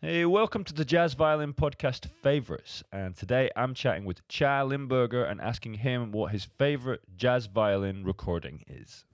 Hey, welcome to the Jazz Violin Podcast Favorites. And today I'm chatting with Tcha Limberger and asking him what his favorite jazz violin recording is.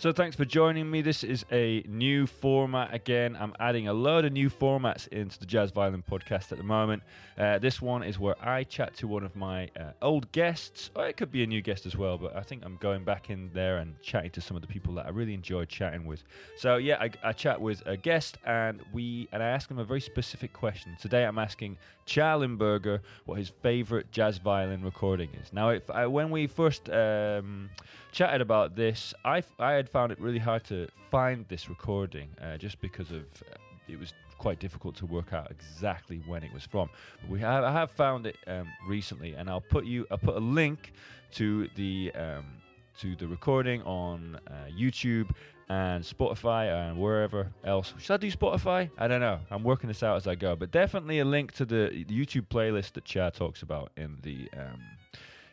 So thanks for joining me. This is a new format again. I'm adding a load of new formats into the Jazz Violin podcast at the moment. Uh, this one is where I chat to one of my uh, old guests, or it could be a new guest as well. But I think I'm going back in there and chatting to some of the people that I really enjoy chatting with. So yeah, I, I chat with a guest and we and I ask him a very specific question. Today I'm asking Tcha Limberger what his favorite jazz violin recording is. Now, if I, when we first um, chatted about this, I I had found it really hard to find this recording uh, just because of uh, it was quite difficult to work out exactly when it was from. But we have I have found it um, recently, and I'll put you I'll put a link to the um, to the recording on uh, YouTube and Spotify and wherever else. Should I do Spotify? I don't know. I'm working this out as I go, but definitely a link to the YouTube playlist that Tcha talks about in the. Um,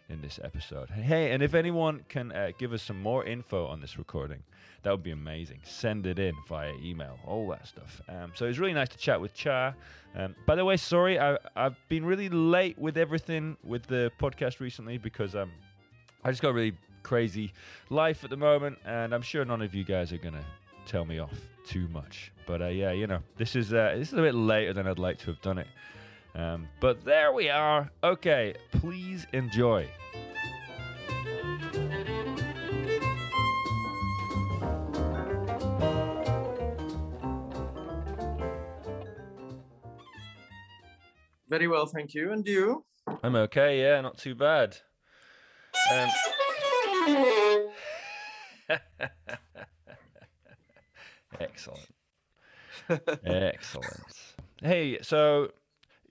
in this episode. Hey, and if anyone can uh, give us some more info on this recording, that would be amazing. Send it in via email, all that stuff. Um, so it's really nice to chat with Tcha. Um, by the way, sorry, I, I've been really late with everything with the podcast recently because um, I just got really crazy life at the moment, and I'm sure none of you guys are gonna tell me off too much. But uh, yeah, you know, this is uh, this is a bit later than I'd like to have done it. Um, but there we are. Okay, please enjoy. Very well, thank you. And you? I'm okay, yeah, not too bad. Um, excellent. Excellent. Hey, so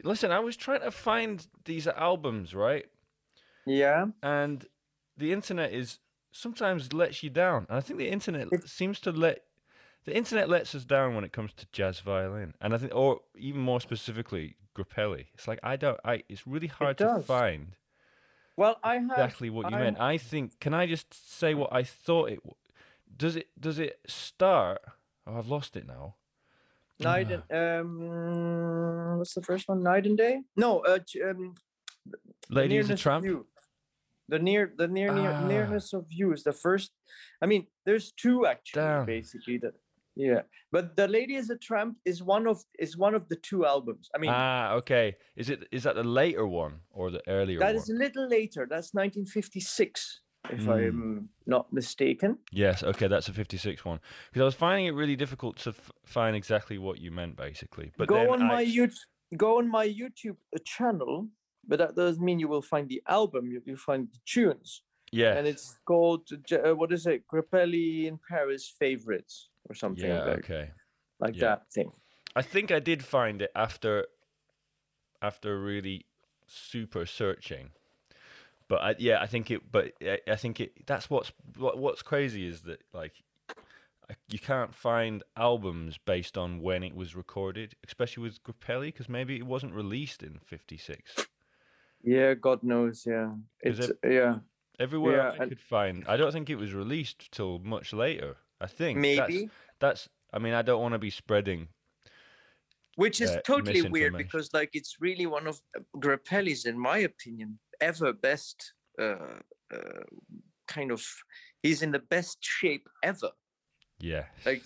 listen, I was trying to find these albums, right? Yeah. And the internet is sometimes lets you down. And I think the internet It- seems to let the internet lets us down when it comes to jazz violin. And I think or even more specifically Grappelli. It's like I don't I it's really hard to find Well, I have exactly what you I- meant. I think can I just say what I thought it does it does it start Oh, I've lost it now. Night and um, what's the first one? Night and day? No, uh, um, the Lady is a nearness of tramp. you. The near, the near, near Ah. nearness of you is the first. I mean, there's two actually, Damn. basically. That yeah, but the lady is a tramp is one of is one of the two albums. I mean, Ah, okay. Is it is that the later one or the earlier that one? is a little later. That's 1956, if Hmm. I'm not mistaken. Yes, okay, that's a 56 one. Because I was finding it really difficult to f- find exactly what you meant, basically. But go on I, my YouTube go on my YouTube uh, channel, but that doesn't mean you will find the album. You will find the tunes, yeah, and it's called uh, what is it? Grappelli in Paris favorites or something yeah, like, okay. like Yeah. that thing. I think I did find it after after really super searching. But I, yeah, I think it. But I, think it. That's what's what, what's crazy is that like you can't find albums based on when it was recorded, especially with Grappelli, because maybe it wasn't released in '56. Yeah, God knows. Yeah, it's it- yeah Everywhere Yeah, I and- could find, I don't think it was released till much later. I think maybe. that's, that's. I mean, I don't want to be spreading. Which is uh, totally weird because, like, it's really one of Grappelli's, in my opinion, ever best uh, uh, kind of. He's in the best shape ever. Yeah, Like,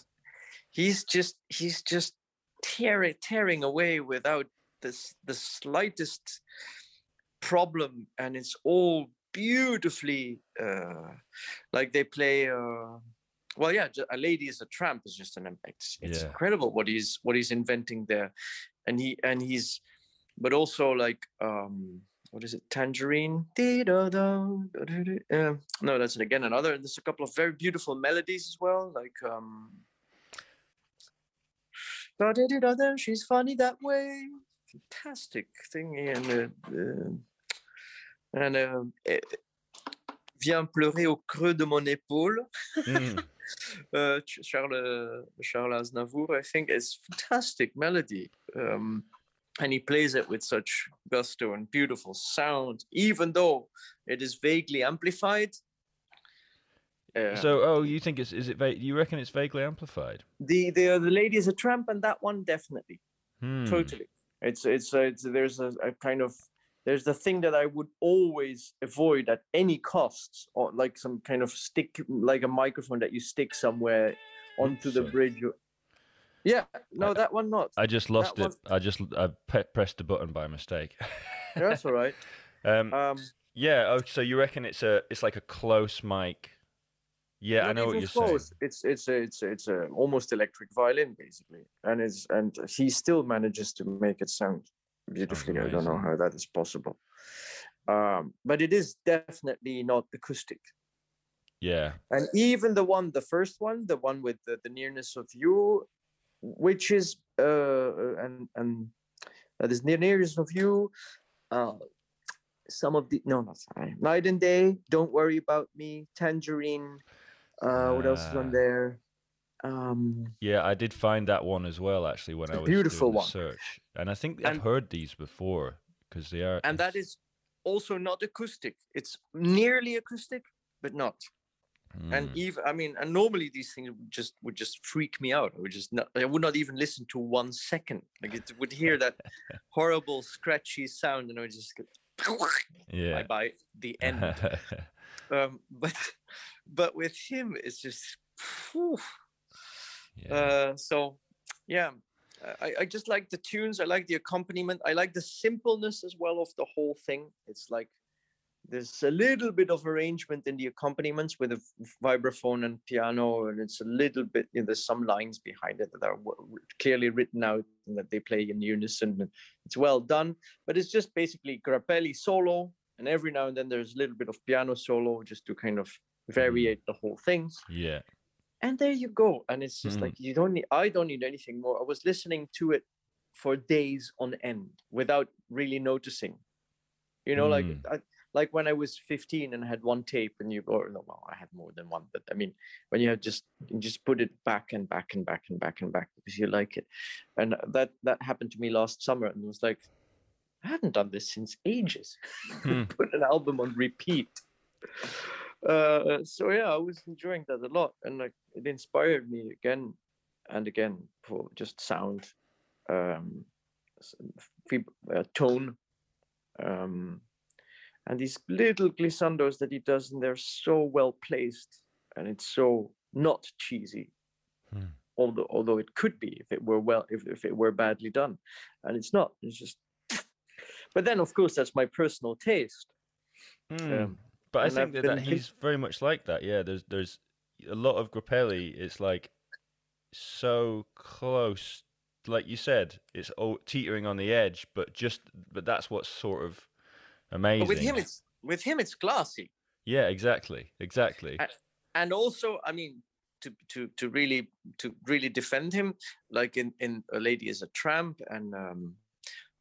he's just he's just tearing tearing away without this the slightest problem and it's all beautifully uh like they play uh well yeah a lady is a tramp is just an it's, it's Yeah. incredible what he's what he's inventing there and he and he's but also like um what is it tangerine? Uh, no that's it again another there's a couple of very beautiful melodies as well like um she's funny that way. Fantastic thing and uh, uh, and uh, viens pleurer au creux de mon épaule. Mm. uh, Charles Charles Aznavour, I think, is fantastic melody, um, and he plays it with such gusto and beautiful sound, even though it is vaguely amplified. Uh, So, oh, you think it's is it? Va- you reckon it's vaguely amplified? the the the lady is a tramp, and that one definitely, Hmm. totally. It's it's uh, it's there's a, a kind of there's the thing that I would always avoid at any costs, or like some kind of stick, like a microphone that you stick somewhere onto the bridge. Yeah, no, I- that one not. I just lost it. one- I just I pe- pressed the button by mistake. That's all right. um, Um, yeah. Oh, so you reckon it's a it's like a close mic? Yeah, I know what you're saying. It's it's a it's a, it's a almost electric violin basically, and it's and he still manages to make it sound beautifully. I don't know how that is possible. Um, but it is definitely not acoustic. Yeah. and even the one the first one the one with the, the nearness of you which is uh uh, and and uh, this near nearness of you. Uh some of the no not sorry. Night and day don't worry about me. Tangerine uh what else is on there? Um Yeah, I did find that one as well actually when I was beautiful doing search, and I think I've And- heard these before because they are. and that is also not acoustic. It's nearly acoustic but not and Hmm. even i mean and normally these things would just would just freak me out i would just not i would not even listen to one second like it would hear that horrible scratchy sound and i would just go yeah. bye bye the end um but but with him it's just yeah. uh so yeah I, I just like the tunes i like the accompaniment i like the simpleness as well of the whole thing it's like there's a little bit of arrangement in the accompaniments with a vibraphone and piano and it's a little bit you know, there's some lines behind it that are clearly written out and that they play in unison and it's well done but it's just basically grappelli solo and every now and then there's a little bit of piano solo just to kind of variate the whole thing yeah. and there you go and it's just Mhm. like you don't need i don't need anything more i was listening to it for days on end without really noticing you know like Mm. I, like when i was 15 and I had one tape and you or no well i had more than one but i mean when you have just you just put it back and back and back and back and back because you like it. And that that happened to me last summer and it was like i haven't done this since ages. Hmm. put an album on repeat. Uh so yeah i was enjoying that a lot and like it inspired me again and again for just sound um uh, tone um and these little glissandos that he does and they're so well placed and it's so not cheesy Hmm. although although it could be if it were well if, if it were badly done and it's not it's just but then of course that's my personal taste Hmm. um, but I think I've that, that he's very much like that. Yeah. There's there's a lot of Grappelli. It's like so close. Like you said, it's all teetering on the edge, but just but that's what's sort of amazing. but with him it's with him it's classy yeah, exactly, exactly. I- and also i mean to to to really to really defend him like in in a lady is a tramp and um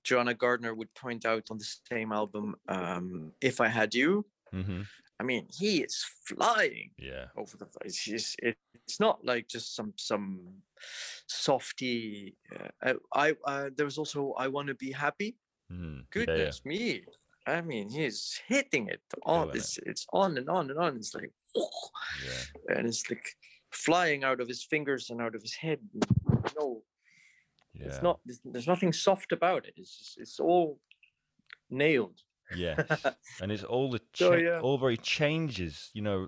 joanna gardner would point out on the same album um if i had you hmm i mean he is flying Yeah. over the place it's, it's not like just some some softy uh, i i uh, there was also i want to be happy Mm. goodness me i mean he's hitting it on Killing it. it's it's on and on and on it's like Yeah. yeah. and it's like flying out of his fingers and out of his head. No, Yeah. it's not. There's, there's nothing soft about it. It's just, it's all nailed. Yes, and it's all the So, yeah. all very changes. You know,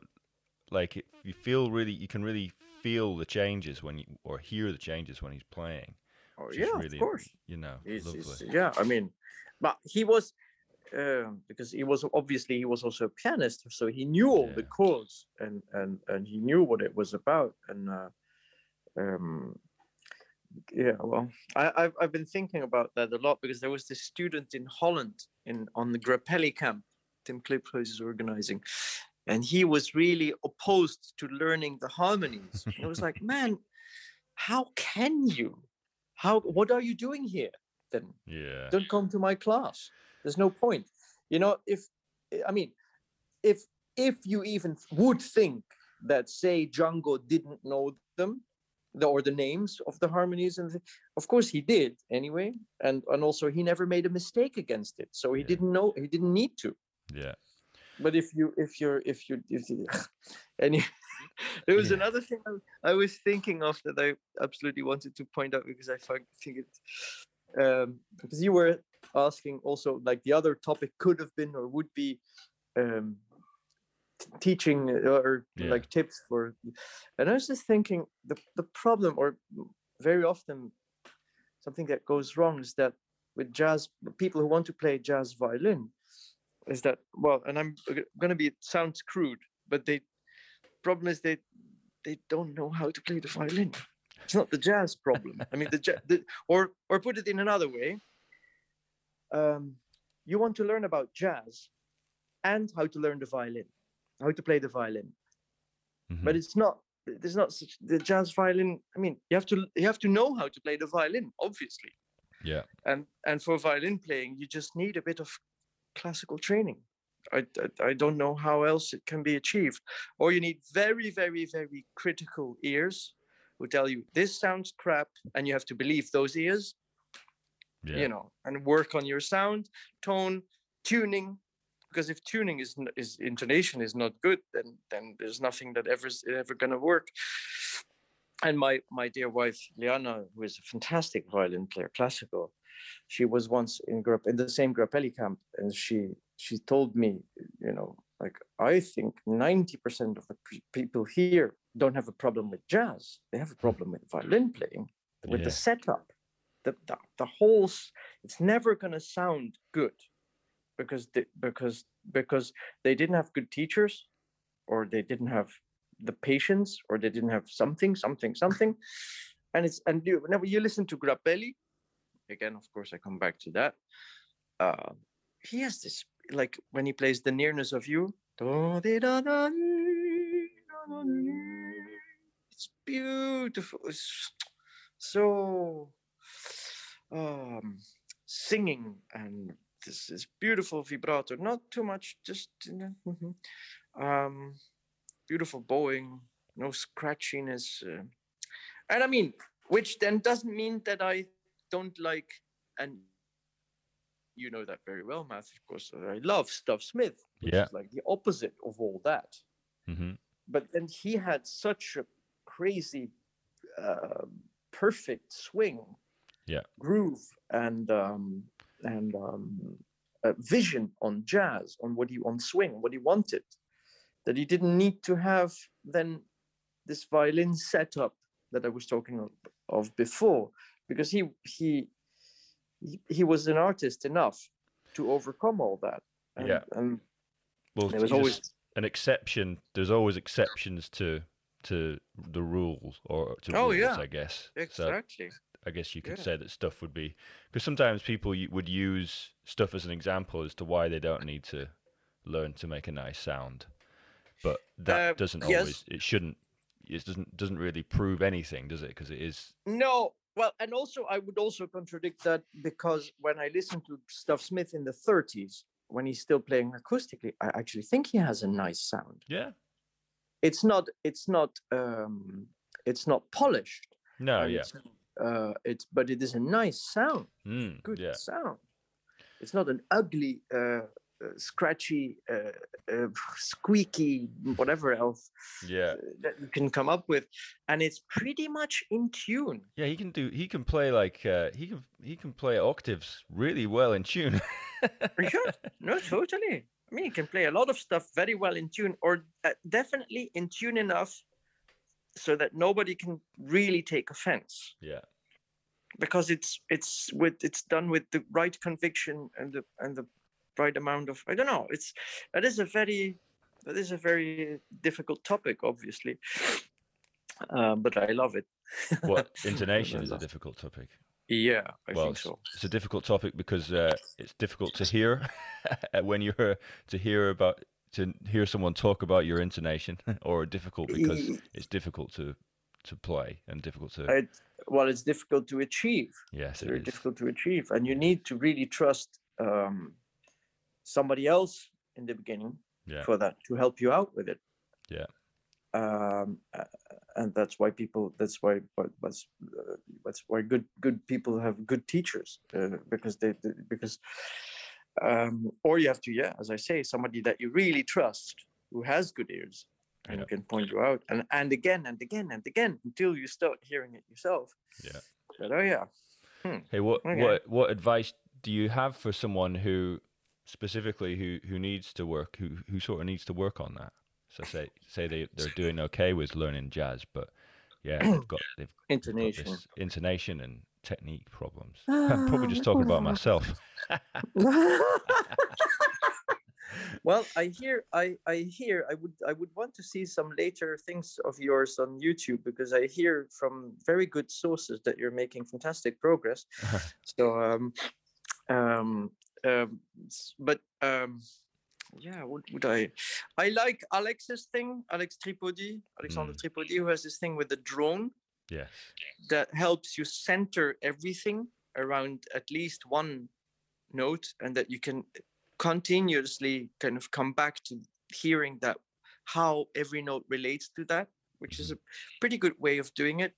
like it, you feel really, you can really feel the changes when you or hear the changes when he's playing. Oh yeah, really, of course. You know, He's- lovely. he's- yeah, I mean, but he was um, because he was obviously he was also a pianist, so he knew all the Yeah. chords and and and he knew what it was about. And uh, um, yeah, well, I, I've I've been thinking about that a lot because there was this student in Holland in on the Grappelli camp Tim Kliphuis is organizing. And he was really opposed to learning the harmonies. And I was like, man, how can you? How what are you doing here? Then Yeah. don't come to my class there's no point you know if i mean if if you even would think that say django didn't know them the, or the names of the harmonies and the, of course he did anyway and and also he never made a mistake against it so he Yeah. didn't know he didn't need to Yeah. but if you if you're if you if you and you, there was Yeah. another thing I, I was thinking of that I absolutely wanted to point out because I think it um because you were asking. Also like the other topic could have been or would be um teaching uh, or Yeah. like tips for and I was just thinking the the problem or very often something that goes wrong is that with jazz people who want to play jazz violin is that well and i'm going to be sounds crude but they problem is they they don't know how to play the violin. It's not the jazz problem. I mean the, the or or put it in another way um you want to learn about jazz and how to learn the violin how to play the violin. But Mhm. it's not there's not such the jazz violin i mean you have to you have to know how to play the violin obviously. Yeah. and and for violin playing you just need a bit of classical training. I, I i don't know how else it can be achieved. Or you need very very very critical ears who tell you this sounds crap and you have to believe those ears Yeah. you know and work on your sound tone tuning because if tuning is is intonation is not good then then there's nothing that ever is ever gonna work. And my my dear wife liana who is a fantastic violin player classical she was once in Grapp- in the same grappelli camp and she she told me you know like i think 90% of the pe- people here don't have a problem with jazz. They have a problem with violin playing with the setup the, the, the whole it's never going to sound good because they, because because they didn't have good teachers or they didn't have the patience or they didn't have something something something. And it's and you, whenever you listen to grappelli again of course i come back to that uh he has this like when he plays the nearness of you it's beautiful it's so um singing and this is beautiful vibrato not too much just mhm. um beautiful bowing no scratchiness uh, and i mean which then doesn't mean that i don't like and you know that very well matt of course i love stuff smith which Yeah. is like the opposite of all that hmm but then he had such a crazy uh, perfect swing Yeah. groove and um and um a vision on jazz on what he on swing what he wanted that he didn't need to have then this violin setup that i was talking of, of before because he he he, he was an artist enough to overcome all that and, Yeah. and Well, there was always an exception. There's always exceptions to to the rules or to Oh, rules, yeah. I guess. So exactly I guess you could Yeah. say that stuff would be because sometimes people would use stuff as an example as to why they don't need to learn to make a nice sound, but that Uh, doesn't yes. always. It shouldn't. It doesn't doesn't really prove anything, does it? Because it is. No, well, and also I would also contradict that because when I listen to Stuff Smith in the 30s, when he's still playing acoustically, I actually think he has a nice sound. Yeah. It's not, it's not, um, it's not polished. No. yeah. Uh, it's, but it is a nice sound, Mm, good yeah. sound. It's not an ugly, uh, uh, scratchy, uh, uh, squeaky, whatever else Yeah. uh, that you can come up with, and it's pretty much in tune. Yeah. He can do. He can play like. Uh, he can. He can play octaves really well in tune. Sure. No, totally. I mean, he can play a lot of stuff very well in tune, or uh, definitely in tune enough so that nobody can really take offense. yeah. Because it's it's with it's done with the right conviction and the and the right amount of I don't know. It's that is a very that is a very difficult topic, obviously, um, but I love it. What intonation is a difficult topic? Yeah, I well, think it's, so. it's a difficult topic because uh, it's difficult to hear when you're to hear about to hear someone talk about your intonation, or difficult because it's difficult to to play and difficult to It, well, it's difficult to achieve. yes, it very is. difficult to achieve and you need to really trust um, somebody else in the beginning Yeah. for that to help you out with it Yeah. um, and that's why people that's why what what's uh, that's why good good people have good teachers uh, because they, they because um, or you have to yeah as i say somebody that you really trust who has good ears and Yeah. can point you out and and again and again and again until you start hearing it yourself Yeah. but oh yeah hmm. Hey, what Okay. what what advice do you have for someone who specifically who who needs to work who who sort of needs to work on that? So say say they they're doing okay with learning jazz, but yeah, they've got they've got intonation this intonation and technique problems. I'm probably ah, just talking about myself. well i hear i i hear i would i would want to see some later things of yours on youtube because i hear from very good sources that you're making fantastic progress so um um um but um yeah what would i i like alex's thing alex tripodi alexander Mm. tripodi who has this thing with the drone yes. that helps you center everything around at least one note and that you can continuously kind of come back to hearing that how every note relates to that which is a pretty good way of doing it.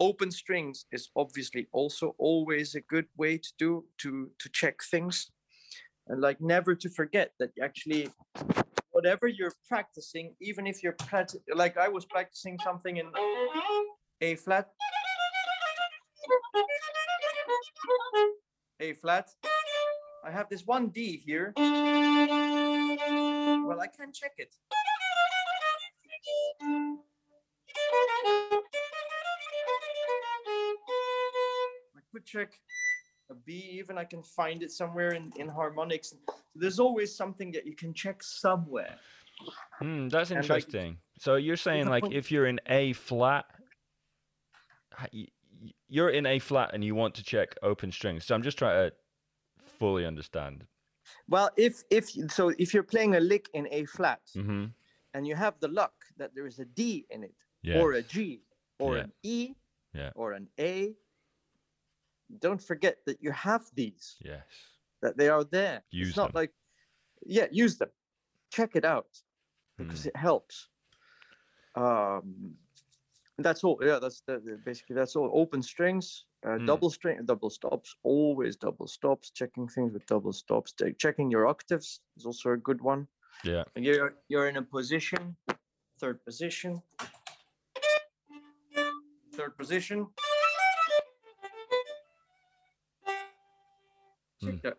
Open strings is obviously also always a good way to do to to check things. And like never to forget that actually whatever you're practicing even if you're practi- like i was practicing something in a flat. A flat. I have this one D here. Well, I can check it. I could check a B even. I can find it somewhere in, in harmonics. There's always something that you can check somewhere. Hmm, that's And, like, interesting. so you're saying like if you're in A flat, h- y- y- you're in A flat and you want to check open strings. So I'm just trying to fully understand. Well, if if so, if you're playing a lick in A flat Mm-hmm. and you have the luck that there is a D in it, Yeah. or a G, or Yeah. an E, Yeah. or an A. Don't forget that you have these, yes. that they are there. Use it's not them. like, yeah, use them, check it out because Hmm. it helps. Um, that's all. Yeah, that's the- basically that's all. Open strings, uh, Hmm. double string, double stops, always double stops. Checking things with double stops. Checking your octaves is also a good one. Yeah. You're you're in a position, third position, third position. Hmm. Okay.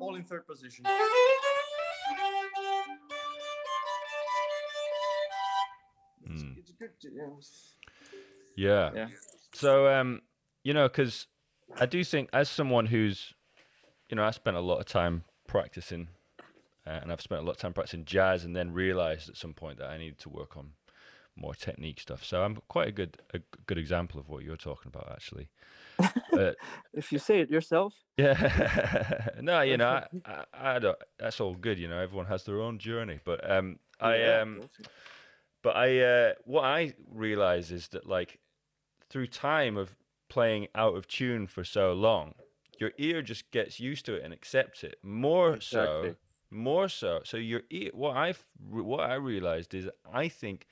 All in third position. Yeah. Yeah. Yeah. So, um, you know, because I do think, as someone who's, you know, I spent a lot of time practicing, uh, and I've spent a lot of time practicing jazz, and then realized at some point that I needed to work on more technique stuff. So I'm quite a good a good example of what you're talking about, actually. Uh, If you say it yourself. yeah. no, you know, I, I, I don't. That's all good. You know, everyone has their own journey, but um, I yeah, um. But I, uh, what I realize is that like through time of playing out of tune for so long, your ear just gets used to it and accepts it more so, more so. So your ear, what I, what I realized is I think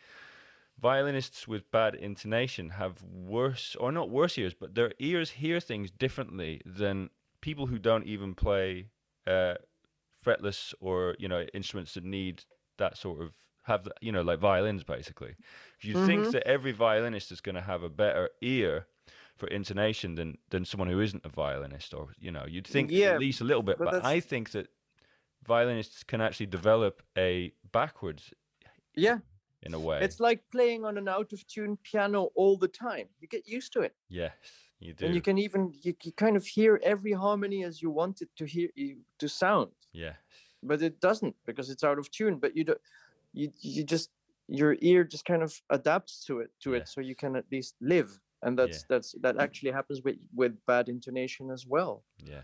violinists with bad intonation have worse, or not worse ears, but their ears hear things differently than people who don't even play uh, fretless or you know instruments that need that sort of have you know like violins basically. You think Mhm. that every violinist is going to have a better ear for intonation than than someone who isn't a violinist, or you know you'd think Yeah, at least a little bit. but But, I think that violinists can actually develop a backwards Yeah, in a way. It's like playing on an out of tune piano all the time. You get used to it. yes, you do. And you can even you, you kind of hear every harmony as you want it to hear you to sound. yes. But it doesn't because it's out of tune. But you do you you just your ear just kind of adapts to it to Yeah. it so you can at least live. And that's Yeah. that's that actually happens with with bad intonation as well. yeah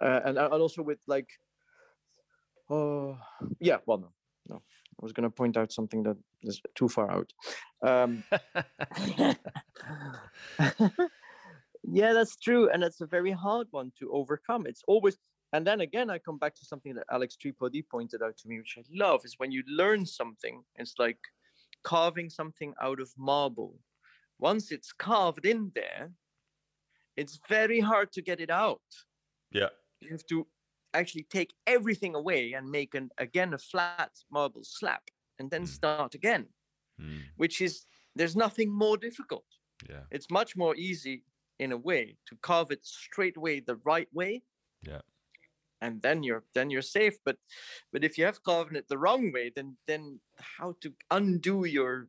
uh, and, and also with like oh yeah well no no i was going to point out something that is too far out um yeah that's true and it's a very hard one to overcome it's always and then again i come back to something that alex tripodi pointed out to me which i love is when you learn something it's like carving something out of marble once it's carved in there it's very hard to get it out yeah. you have to actually take everything away and make an again a flat marble slab and then Mm. start again Mm, which is there's nothing more difficult yeah. it's much more easy in a way to carve it straight away the right way Yeah. And then you're then you're safe but but if you have it the wrong way then then how to undo your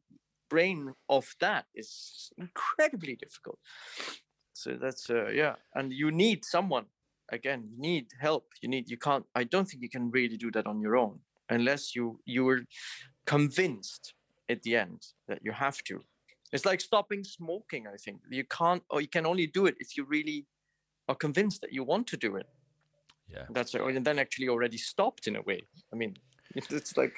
brain of that is incredibly difficult. So that's uh yeah and you need someone. Again you need help. You need you can't i don't think you can really do that on your own unless you you were convinced at the end that you have to. It's like stopping smoking i think. You can't or you can only do it if you really are convinced that you want to do it Yeah. that's right and then actually already stopped in a way i mean it's like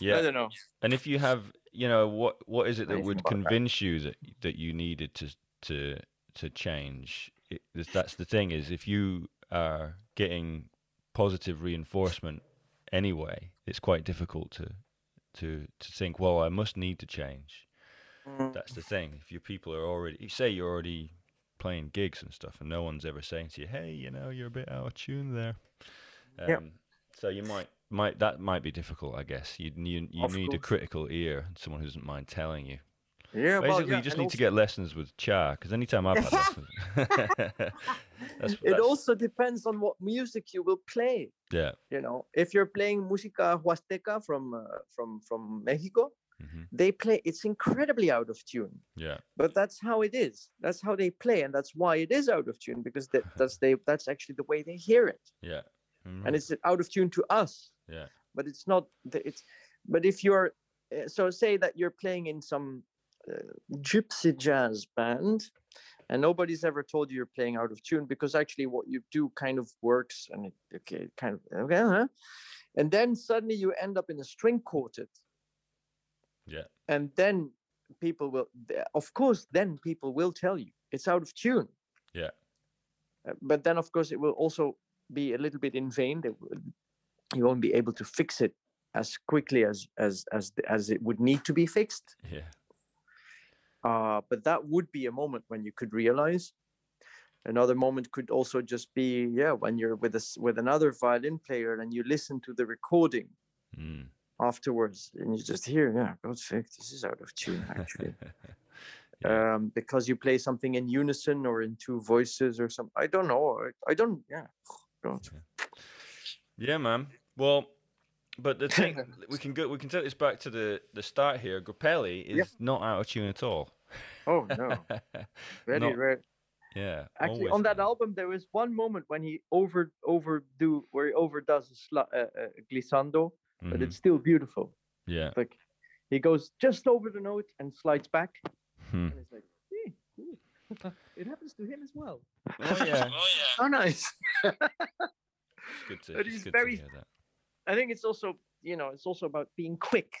yeah i don't know And if you have, you know, what what is it that would about that. convince you that that you needed to to to change? It, that's the thing is if you are getting positive reinforcement anyway, it's quite difficult to to to think, well, I must need to change. Mm, That's the thing. If your people are already, say you're already playing gigs and stuff, and no one's ever saying to you, "Hey, you know, you're a bit out of tune there." Um, Yep. So you might might that might be difficult, I guess. You you, you Of need a critical ear, someone who doesn't mind telling you. yeah well, Basically, yeah, you just need to get lessons with Tcha, because anytime I've had lessons, that's, it that's also depends on what music you will play yeah. you know if you're playing música huasteca from uh, from from mexico hmm they play it's incredibly out of tune Yeah. but that's how it is that's how they play and that's why it is out of tune because that, that's they that's actually the way they hear it Yeah. Mhm. and it's out of tune to us yeah. but it's not it's but if you're uh, so say that you're playing in some uh, gypsy jazz band and nobody's ever told you you're playing out of tune because actually what you do kind of works and it okay kind of okay huh? and then suddenly you end up in a string quartet Yeah. and then people will of course then people will tell you it's out of tune Yeah. Uh, but then of course it will also be a little bit in vain They you won't be able to fix it as quickly as as as as it would need to be fixed Yeah. uh, but that would be a moment when you could realize another moment could also just be yeah when you're with us with another violin player and you listen to the recording Mm. Afterwards and you just hear yeah god's sake this is out of tune actually Yeah. um because you play something in unison or in two voices or something i don't know I, I don't yeah God. Yeah, man. Well, but the thing we can go, we can take this back to the the start here. Grappelli is Yeah. not out of tune at all. oh no very Not- rare yeah. actually on that been. album there was one moment when he over overdo where he overdoes a sla- uh, uh, glissando but Mhm. it's still beautiful Yeah. like he goes just over the note and slides back Hmm. and it's like "Eh, cool." it happens to him as well Oh yeah. oh nice It's good to, But it's he's good very- to hear that. i think it's also you know it's also about being quick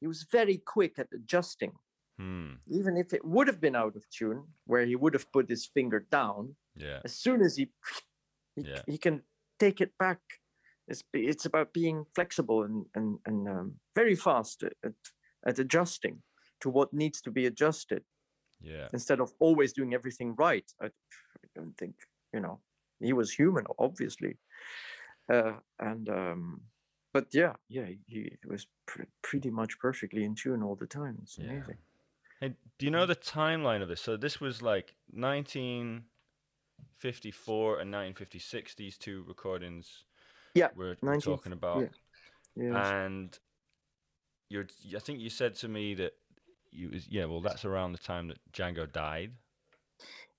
he was very quick at adjusting Hmm. even if it would have been out of tune where he would have put his finger down Yeah. as soon as he he, Yeah. he can take it back it's it's about being flexible and and, and um, very fast at, at, adjusting to what needs to be adjusted Yeah. instead of always doing everything right i, I don't think you know he was human obviously uh, and um but yeah yeah he, was pr- pretty much perfectly in tune all the time it's Yeah. amazing Hey, do you know the timeline of this? So this was like 1954 and 1956. These two recordings. Yeah, We're, we're talking about. yeah. Yes. And you're. I think you said to me that you was yeah. Well, that's around the time that Django died.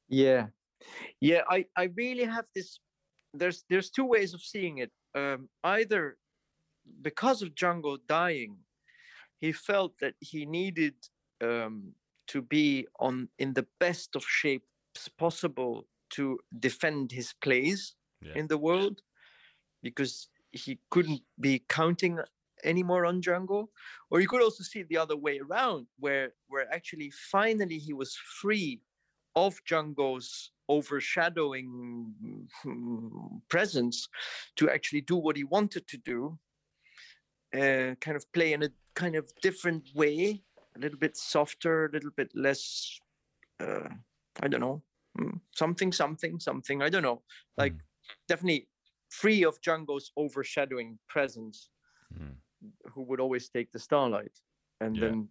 Yeah, yeah. I I really have this. There's there's two ways of seeing it. Um, either because of Django dying, he felt that he needed um, to be on in the best of shapes possible to defend his place Yeah. in the world, because he couldn't be counting anymore on Django. Or you could also see it the other way around, where where actually finally he was free of Django's overshadowing mm, presence to actually do what he wanted to do uh, kind of play in a kind of different way, a little bit softer, a little bit less, uh, I don't know, mm, something, something, something. I don't know. Like definitely free of Django's overshadowing presence, Mm. who would always take the starlight, and Yeah. then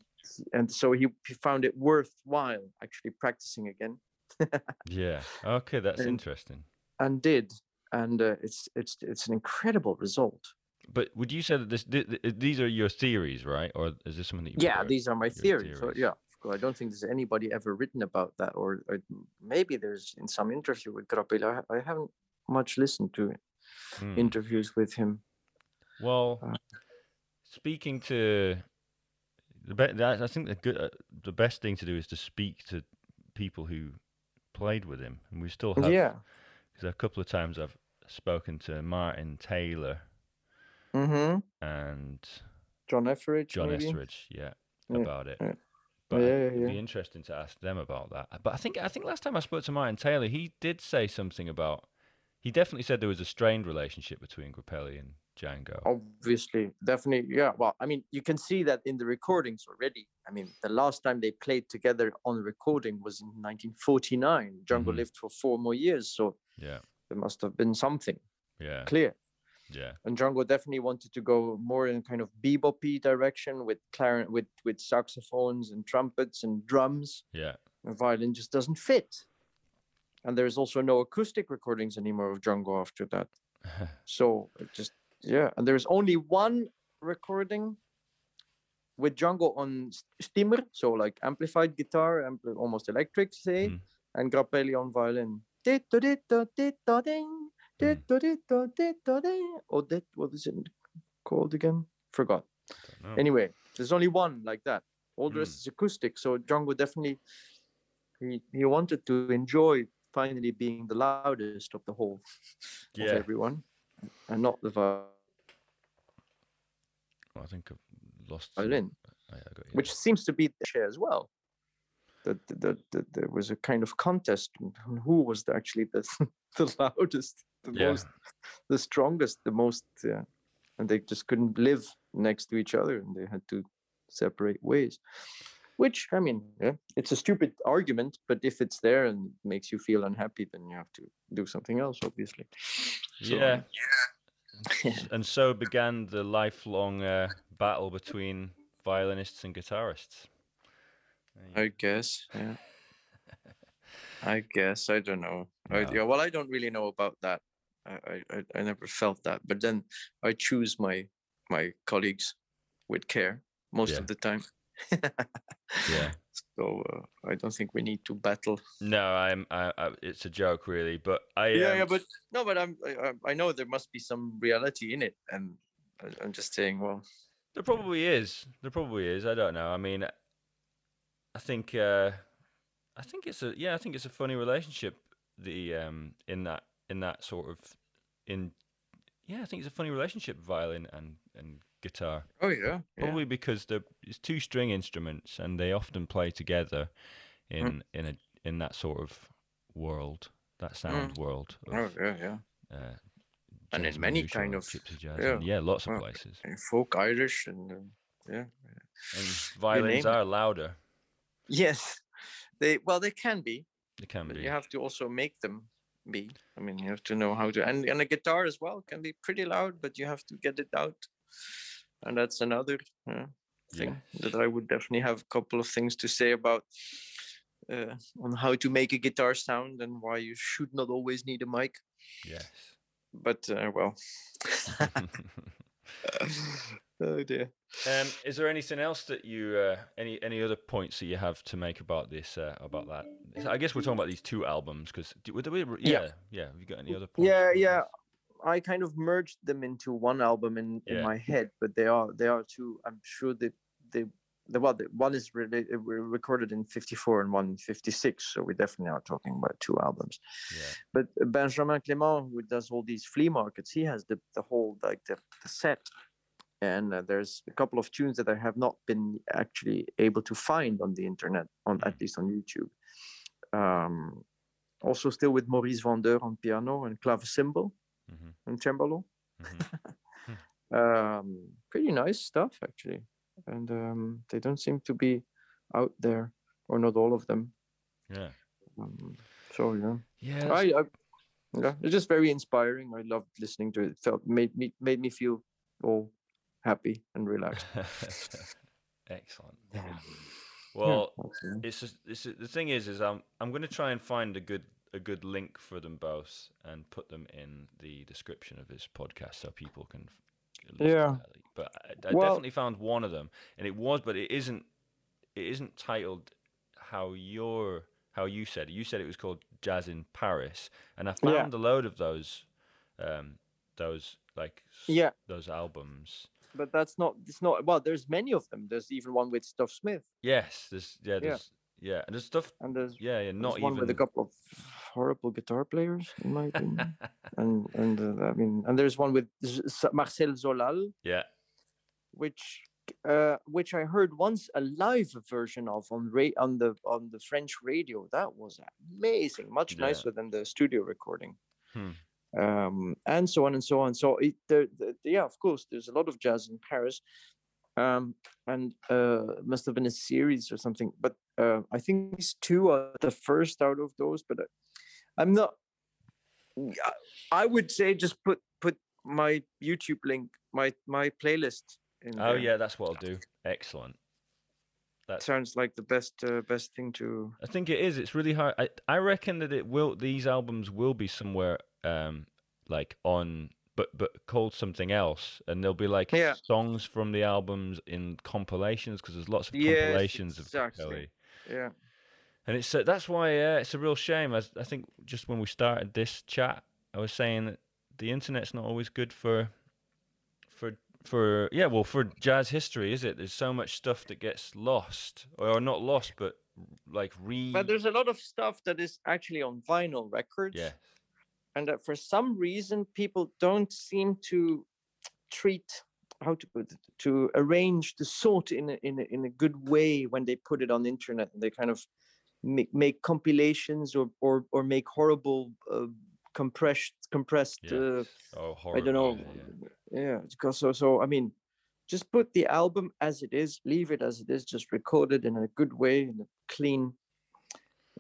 and so he, he found it worthwhile actually practicing again Yeah. Okay, that's And- interesting. and did and uh, it's it's it's an incredible result But would you say that this th- th- these are your theories, right? Or is this something that you? yeah these are my your theories so yeah i don't think there's anybody ever written about that or, or maybe there's in some interview with Grappelli. I, I haven't much listened to Hmm. interviews with him Well, Uh, speaking to the be- that, I think the good uh, the best thing to do is to speak to people who played with him, and we still have. yeah Because a couple of times I've spoken to Martin Taylor mm-hmm. and john etheridge John maybe? Etheridge, yeah, Yeah, about it. yeah. But Yeah, it'd be interesting to ask them about that. But I think I think last time I spoke to Martin Taylor, he did say something about. He definitely said there was a strained relationship between Grappelli and Django. obviously definitely yeah well i mean you can see that in the recordings already i mean the last time they played together on recording was in 1949 django Mhm. lived for four more years so Yeah, there must have been something yeah, clear yeah, and Django definitely wanted to go more in kind of bebopy direction with clarinet, with with saxophones and trumpets and drums. yeah. And violin just doesn't fit. And there's also no acoustic recordings anymore of Django after that. So it just yeah, and there's only one recording with Django on Stimer, so like amplified guitar, ampli- almost electric, say, Mm. and Grappelli on violin. Di-do-di-do-di-do-ding. Oh, that what is it called again? Forgot. Anyway, there's only one like that. All the Mm. rest is acoustic. So Django definitely he, he wanted to enjoy finally being the loudest of the whole of everyone, and not the vi- Well, I think I've lost. violin, oh, got you. which seems to be the share as well. That that, that, that there was a kind of contest on who was actually the the loudest, the Yeah. most, the strongest, the most, yeah. and they just couldn't live next to each other, and they had to separate ways. Which I mean, yeah, it's a stupid argument, but if it's there and makes you feel unhappy, then you have to do something else, obviously. So, yeah. and so began the lifelong uh, battle between violinists and guitarists. I guess, yeah. I guess I don't know. I, yeah, well, I don't really know about that. I, I, I, I never felt that. But then I choose my my colleagues with care most Yeah. of the time. Yeah. So uh, I don't think we need to battle. No, I'm. I, I, it's a joke, really. But I. yeah, yeah, um, but no, but I'm I, I- know there must be some reality in it, and I'm just saying, well, There probably is. There probably is. I don't know. I mean, I think. Uh, I think it's a. Yeah, I think it's a funny relationship. The um in that in that sort of in. Yeah, I think it's a funny relationship, violin and and guitar. oh yeah, yeah. Probably because they're it's two string instruments and they often play together Mm. in in a in that sort of world, that sound world. Of, oh yeah, yeah. uh, And in many kind of- gypsy jazz. yeah, and yeah, lots of well, places. Folk Irish and uh, yeah. And violins are louder. Yes, they well they can be, They can but be. you have to also make them be. I mean, you have to know how to, and and a guitar as well can be pretty loud, but you have to get it out, and that's another uh, thing that I would definitely have a couple of things to say about. Uh, on how to make a guitar sound and why you should not always need a mic, Yes. but uh, well, oh dear. Um, is there anything else that you uh, any any other points that you have to make about this uh, about that? I guess we're talking about these two albums because yeah, yeah yeah. Have you got any other points? Yeah, yeah. I kind of merged them into one album in, Yeah. in my head, but they are they are two. I'm sure that they the well, the one is really recorded in '54 and one in '56, so we definitely are talking about two albums. Yeah. But Benjamin Clément, who does all these flea markets, he has the the whole like the, the set, and uh, there's a couple of tunes that I have not been actually able to find on the internet, on at least on YouTube. Um, also, still with Maurice Vander on piano and clavecembalo Mhm. and cembalo. Mhm. Um, pretty nice stuff actually, and um, they don't seem to be out there, or not all of them. Yeah. Um, so yeah. Yeah. I, I yeah, it's just very inspiring. I loved listening to it. it. Felt made me made me feel all happy and relaxed. Excellent. Yeah. Well, it. it's just, it's the thing is is I'm I'm going to try and find a good a good link for them both and put them in the description of this podcast so people can Yeah. But I, I Well- definitely found one of them and it was but it isn't it isn't titled how your how you said it. You said it was called Jazz in Paris and I found Yeah. a load of those um those like Yeah. those albums. but that's not it's not well there's many of them there's even one with stuff smith Yes, there's yeah, there's yeah, and there's stuff and there's, yeah, yeah, there's not one even with a couple of horrible guitar players in my opinion and and uh, i mean and there's one with Martial Solal yeah. which uh which i heard once a live version of on ra- on the on the french radio that was amazing much Yeah. nicer than the studio recording Hmm. um and so on and so on so it there, the, yeah of course there's a lot of jazz in paris um and uh must have been a series or something but uh i think these two are the first out of those but uh, i'm not i would say just put put my youtube link my my playlist in Oh there. yeah, that's what I'll do. Excellent. That sounds like the best uh, best thing to I think it is. It's really hard. I, I reckon that it will. These albums will be somewhere, um, like on, but but called something else, and there'll be like Yeah. songs from the albums in compilations because there's lots of Yes, compilations of exactly. Kelly. yeah And it's uh, that's why uh, it's a real shame. As I think just when we started this chat, I was saying that the internet's not always good for, for for yeah, well for jazz history, is it? There's so much stuff that gets lost, or not lost, but like re. but there's a lot of stuff that is actually on vinyl records yeah, and that for some reason people don't seem to treat how to put it to arrange the sort in a, in a, in a good way when they put it on the internet they kind of make, make compilations or or or make horrible uh, compressed compressed uh, oh, I don't know. yeah, yeah. Yeah, because so so I mean, just put the album as it is, leave it as it is, just record it in a good way, in a clean.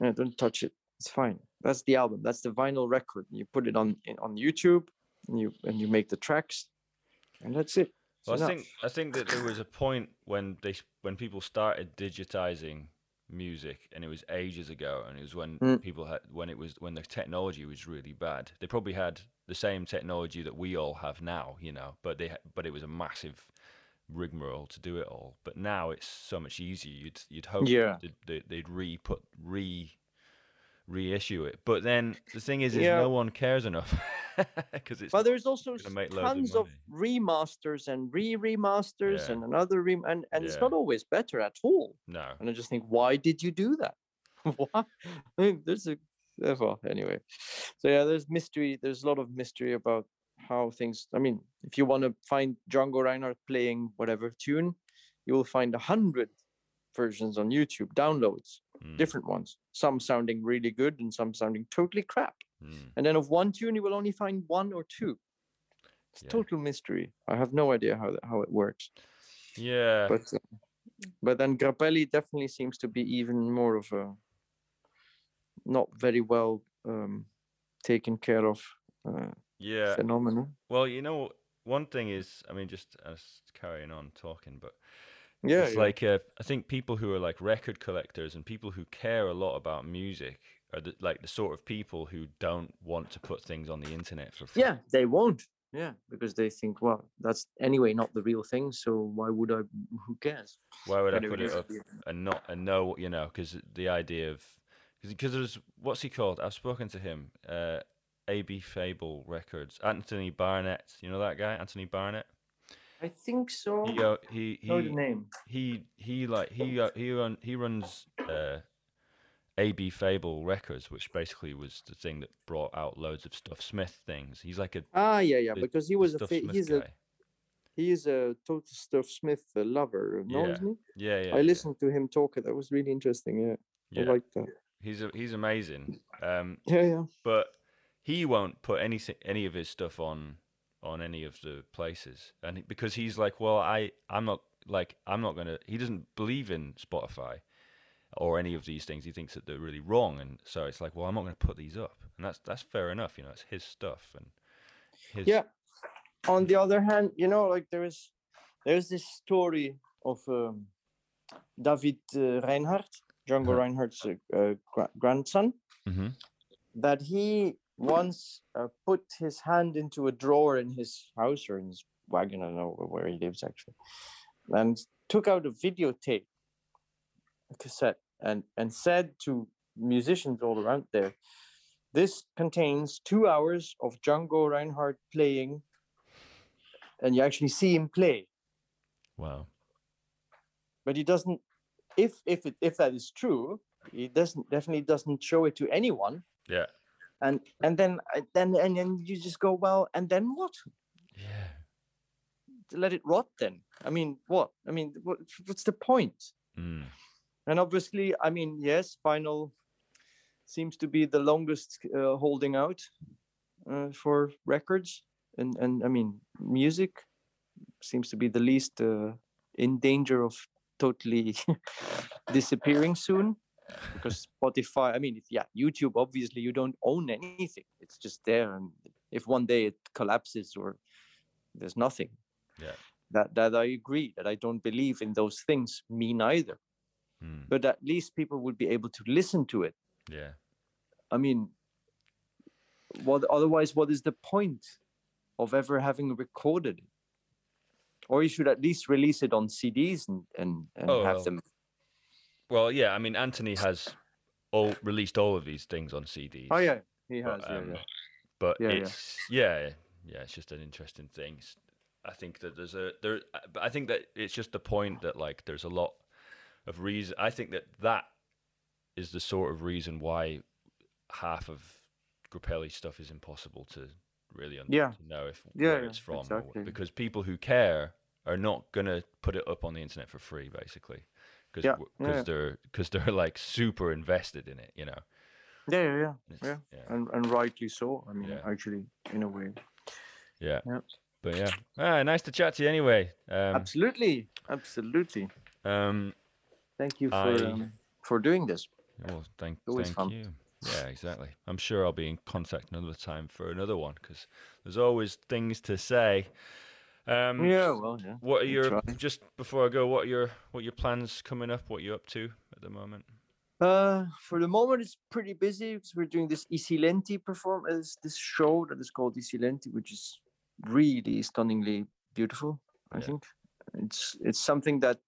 Yeah, don't touch it. It's fine. That's the album. That's the vinyl record. You put it on on YouTube, and you and you make the tracks, and that's it. Well, I think I think that there was a point when they when people started digitizing music, and it was ages ago, and it was when Mm. people had when it was when the technology was really bad. They probably had the same technology that we all have now, you know, but they but it was a massive rigmarole to do it all. But now it's so much easier. You'd you'd hope Yeah. that they, they'd re put re reissue it. But then the thing is, is Yeah. no one cares enough because it's But there's also loads of tons of, remasters and re-remasters Yeah. and another rem and, and it's not always better at all. no. And I just think, why did you do that? why? I mean, there's a uh, well, anyway. So yeah, there's mystery. There's a lot of mystery about how things. I mean, if you want to find Django Reinhardt playing whatever tune, you will find a hundred versions on YouTube, downloads, Mm, different ones. Some sounding really good and some sounding totally crap. mm. And then of one tune, you will only find one or two. It's Yeah. total mystery. I have no idea how that, how it works. Yeah. But uh, but then Grappelli definitely seems to be even more of a not very well um, taken care of uh, yeah. phenomenon. Well, you know, one thing is, I mean, just as carrying on talking, but Yeah, it's yeah. like uh, I think people who are like record collectors and people who care a lot about music are the, like the sort of people who don't want to put things on the internet for free. yeah, they won't. yeah, because they think, well, that's anyway not the real thing. So why would I? Who cares? Why would I But put it up and not and know you know because the idea of because there's what's he called? I've spoken to him. Uh, AB Fable Records. Anthony Barnett. You know that guy, Anthony Barnett. I think so. He uh, he know the he name. he he like he uh, he run he runs uh, AB Fable Records, which basically was the thing that brought out loads of Stuff Smith things. He's like a Ah, yeah, yeah. the- Because he was a Stuff fa- he's guy. a he is a total Stuff Smith uh, lover. No, Yeah, isn't yeah, yeah. I yeah, listened to him talk. That was really interesting. Yeah, Yeah, I like that. he's a, he's amazing. Um, Yeah, yeah. but he won't put any any of his stuff on on any of the places and because he's like well i i'm not like i'm not gonna he doesn't believe in spotify or any of these things he thinks that they're really wrong and so it's like well i'm not gonna put these up and that's that's fair enough you know it's his stuff and his Yeah. On the other hand, you know, like there is there's this story of um, David uh, Reinhardt, Django Uh-huh. Reinhardt's uh, uh, gra- grandson, Mhm. that he once uh, put his hand into a drawer in his house or in his wagon, I don't know where he lives actually, and took out a videotape, a cassette, and, and said to musicians all around there, this contains two hours of Django Reinhardt playing, and you actually see him play. Wow. But he doesn't if if it, if that is true he doesn't definitely doesn't show it to anyone. Yeah and and then I- then and then you just go well and then what? Yeah. Let it rot then. I mean what? I mean what, what's the point? Mm. and obviously i mean yes final seems to be the longest uh, holding out uh, for records. And and i mean music seems to be the least uh, in danger of totally disappearing soon because spotify i mean if, yeah youtube obviously you don't own anything. It's just there and if one day it collapses or there's nothing. Yeah. that that i agree that i don't believe in those things me neither Mm. but at least people would be able to listen to it. Yeah. I mean what otherwise what is the point of ever having recorded it? Or you should at least release it on cds and and, and Oh, have well, them well yeah i mean anthony has all released all of these things on cds oh yeah he has but, yeah, um, yeah. but Yeah, yeah. it's yeah. yeah it's just an interesting thing I think that there's a there but i think that it's just the point that like there's a lot of reason i think that that is the sort of reason why half of Grappelli stuff is impossible to really un- Yeah. to know if Yeah, where it's from or exactly. because people who care are not gonna put it up on the internet for free basically because Yeah, because yeah. they're because they're like super invested in it you know yeah yeah yeah yeah and, and rightly so i mean actually in a way Yeah. Yeah. But yeah. Ah, nice to chat to you anyway. Um, absolutely absolutely um thank you for I- um, for doing this well, thank thank fun. you. Yeah, exactly. I'm sure I'll be in contact another time for another one because there's always things to say. Um, yeah well yeah What are your try. just before I go? What are your what are your plans coming up? What are you up to at the moment? Uh, for the moment, it's pretty busy because we're doing this I Silenti performance, this show that is called I Silenti, which is really stunningly beautiful. I Yeah. think it's it's something that,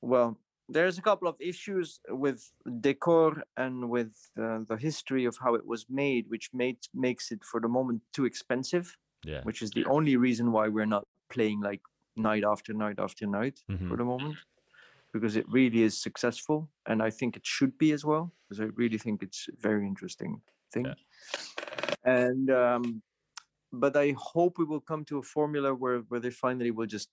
well, there's a couple of issues with decor and with uh, the history of how it was made, which made makes it for the moment too expensive. Yeah. Which is the only reason why we're not playing like night after night after night Mhm. for the moment because it really is successful and i think it should be as well because i really think it's a very interesting thing Yeah. and um but i hope we will come to a formula where where they finally will just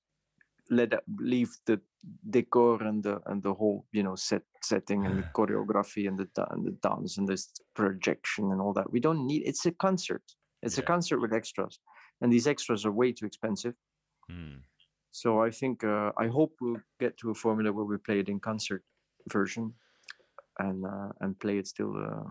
let leave the decor and the and the whole you know set setting and the choreography and the and the dance and this projection and all that we don't need it's a concert it's a concert with extras and these extras are way too expensive Hmm. so I think uh, I hope we'll get to a formula where we play it in concert version, and uh, and play it still uh,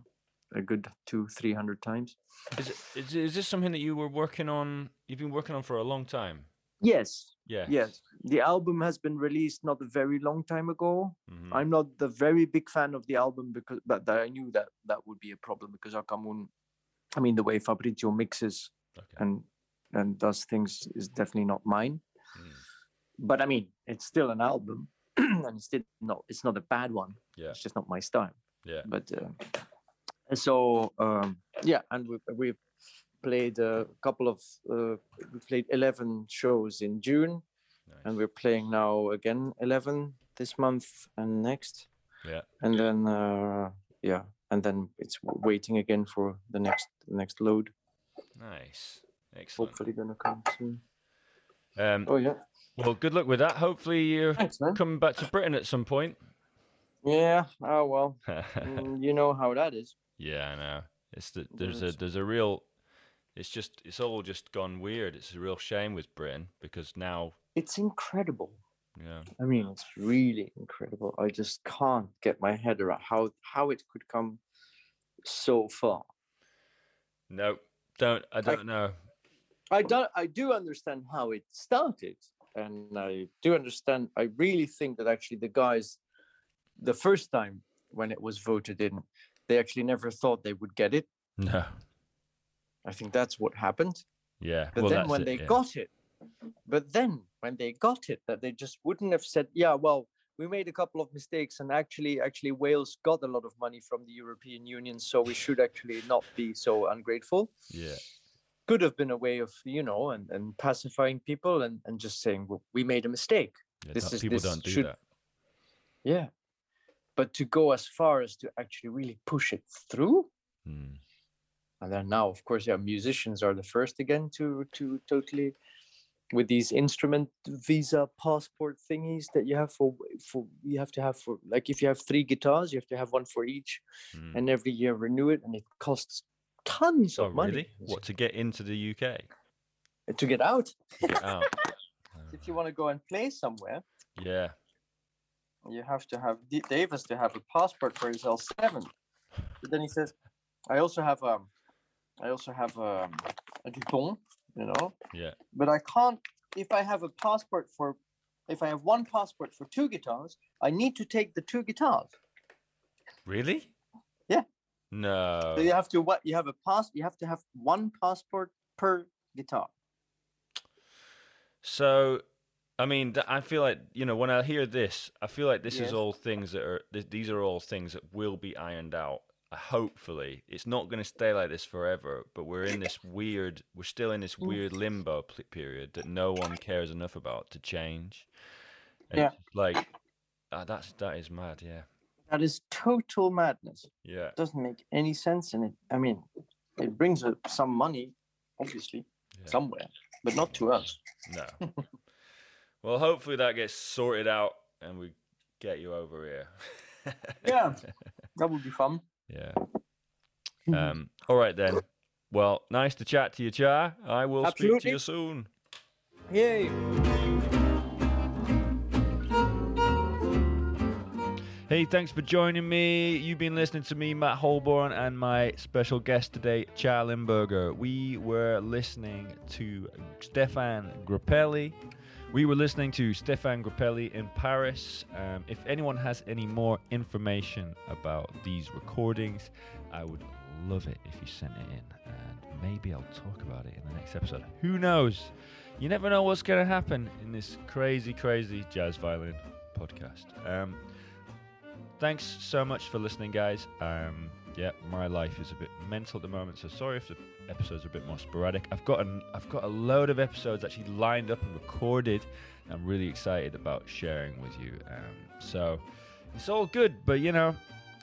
a good two three hundred times. Is, it, is is this something that you were working on? You've been working on for a long time. Yes, Yeah. yes. The album has been released not a very long time ago. Mhm. I'm not the very big fan of the album because, but I knew that that would be a problem because Aka Moon, I mean the way Fabrizio mixes Okay. and and does things is definitely not mine. Mm. But I mean, it's still an album, and it's still not it's not a bad one. Yeah. It's just not my style. Yeah. But uh, so um, yeah, and we we played a couple of uh, we played eleven shows in June, and we're playing now again eleven this month and next, Yeah. and then uh, yeah, and then it's waiting again for the next the next load. Nice. Excellent. Hopefully gonna come soon. Um, Oh yeah, well, good luck with that. Hopefully, man. coming back to Britain at some point. Yeah. Oh well, mm, you know how that is. yeah, I know. It's the, there's a There's- there's a real. It's just it's all just gone weird. It's a real shame with Britain because now, It's incredible. yeah, I mean, it's really incredible. I just can't get my head around how how it could come so far. no, don't I don't know. I don't. I do understand how it started, and I do understand. I really think that actually the guys, the first time when it was voted in, they actually never thought they would get it. No, I think that's what happened. yeah. But well, then when it, they yeah. got it, but then when they got it, that they just wouldn't have said, "Yeah, well, we made a couple of mistakes, and actually, actually, Wales got a lot of money from the European Union, so we should actually not be so ungrateful." yeah, Could have been a way of, you know, and, and pacifying people and, and just saying, well, "We made a mistake." yeah This is- people this don't do should- that. Yeah, but to go as far as to actually really push it through, Mm. and then now of course yeah musicians are the first again to to totally with these instrument visa passport thingies that you have for for you have to have for like if you have three guitars you have to have one for each Mm. and every year renew it and it costs tons Oh, of money really? What to get into the UK? to get out To get out? if you want to go and play somewhere yeah. you have to have D- Dave has to have a passport for his L7 but then he says I also have um I also have um, a Dupont you know Yeah. but I can't if I have a passport for if I have one passport for two guitars, I need to take the two guitars. Really? Yeah. No. So you have to what you have a pass you have to have one passport per guitar. So, I mean, I feel like you know when I hear this, I feel like this is all things that are these are all things that will be ironed out. Uh, Hopefully, it's not going to stay like this forever. But we're in this weird, we're still in this Mm. weird limbo period that no one cares enough about to change. And Yeah. Like, uh, that's that is mad. Yeah. That is total madness. Yeah. It doesn't make any sense in it. I mean, it brings uh, some money, obviously, Yeah. somewhere, but not to us. No. well, hopefully that gets sorted out and we get you over here. Yeah. That would be fun. Yeah. Um, all right then. Well, nice to chat to you, Tcha. I will speak to you soon. Yay. Hey, thanks for joining me. You've been listening to me, Matt Holborn, and my special guest today, Tcha Limberger. We were listening to Stéphane Grappelli. We were listening to Stéphane Grappelli in Paris. Um, if anyone has any more information about these recordings, I would love it if you sent it in, and maybe I'll talk about it in the next episode. Who knows? You never know what's going to happen in this crazy, crazy jazz violin podcast. Um, thanks so much for listening, guys. Um, yeah, my life is a bit mental at the moment, so sorry if the episodes are a bit more sporadic. I've got an, I've got a load of episodes actually lined up and recorded. I'm really excited about sharing with you. Um, so it's all good, but you know,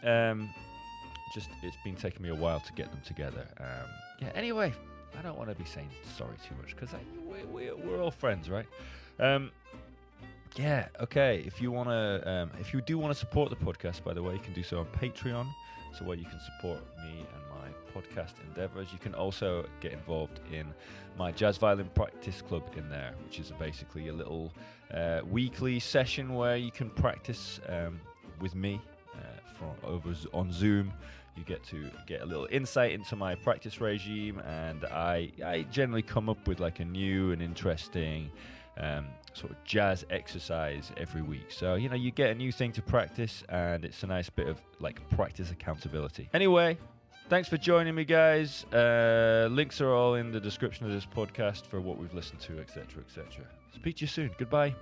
um, just it's been taking me a while to get them together. Um, yeah. Anyway, I don't want to be saying sorry too much because we, we, we're all friends, right? Um, yeah, okay. If you want to, um, if you do want to support the podcast, by the way, you can do so on Patreon. So where you can support me and my podcast endeavors. You can also get involved in my jazz violin practice club in there, which is basically a little uh, weekly session where you can practice um, with me uh, from over on Zoom. You get to get a little insight into my practice regime, and I I generally come up with like a new and interesting um, sort of jazz exercise every week. So, you know, you get a new thing to practice, and it's a nice bit of like practice accountability. Anyway, Thanks for joining me, guys. Uh, links are all in the description of this podcast for what we've listened to, etc., etc. Speak to you soon. Goodbye.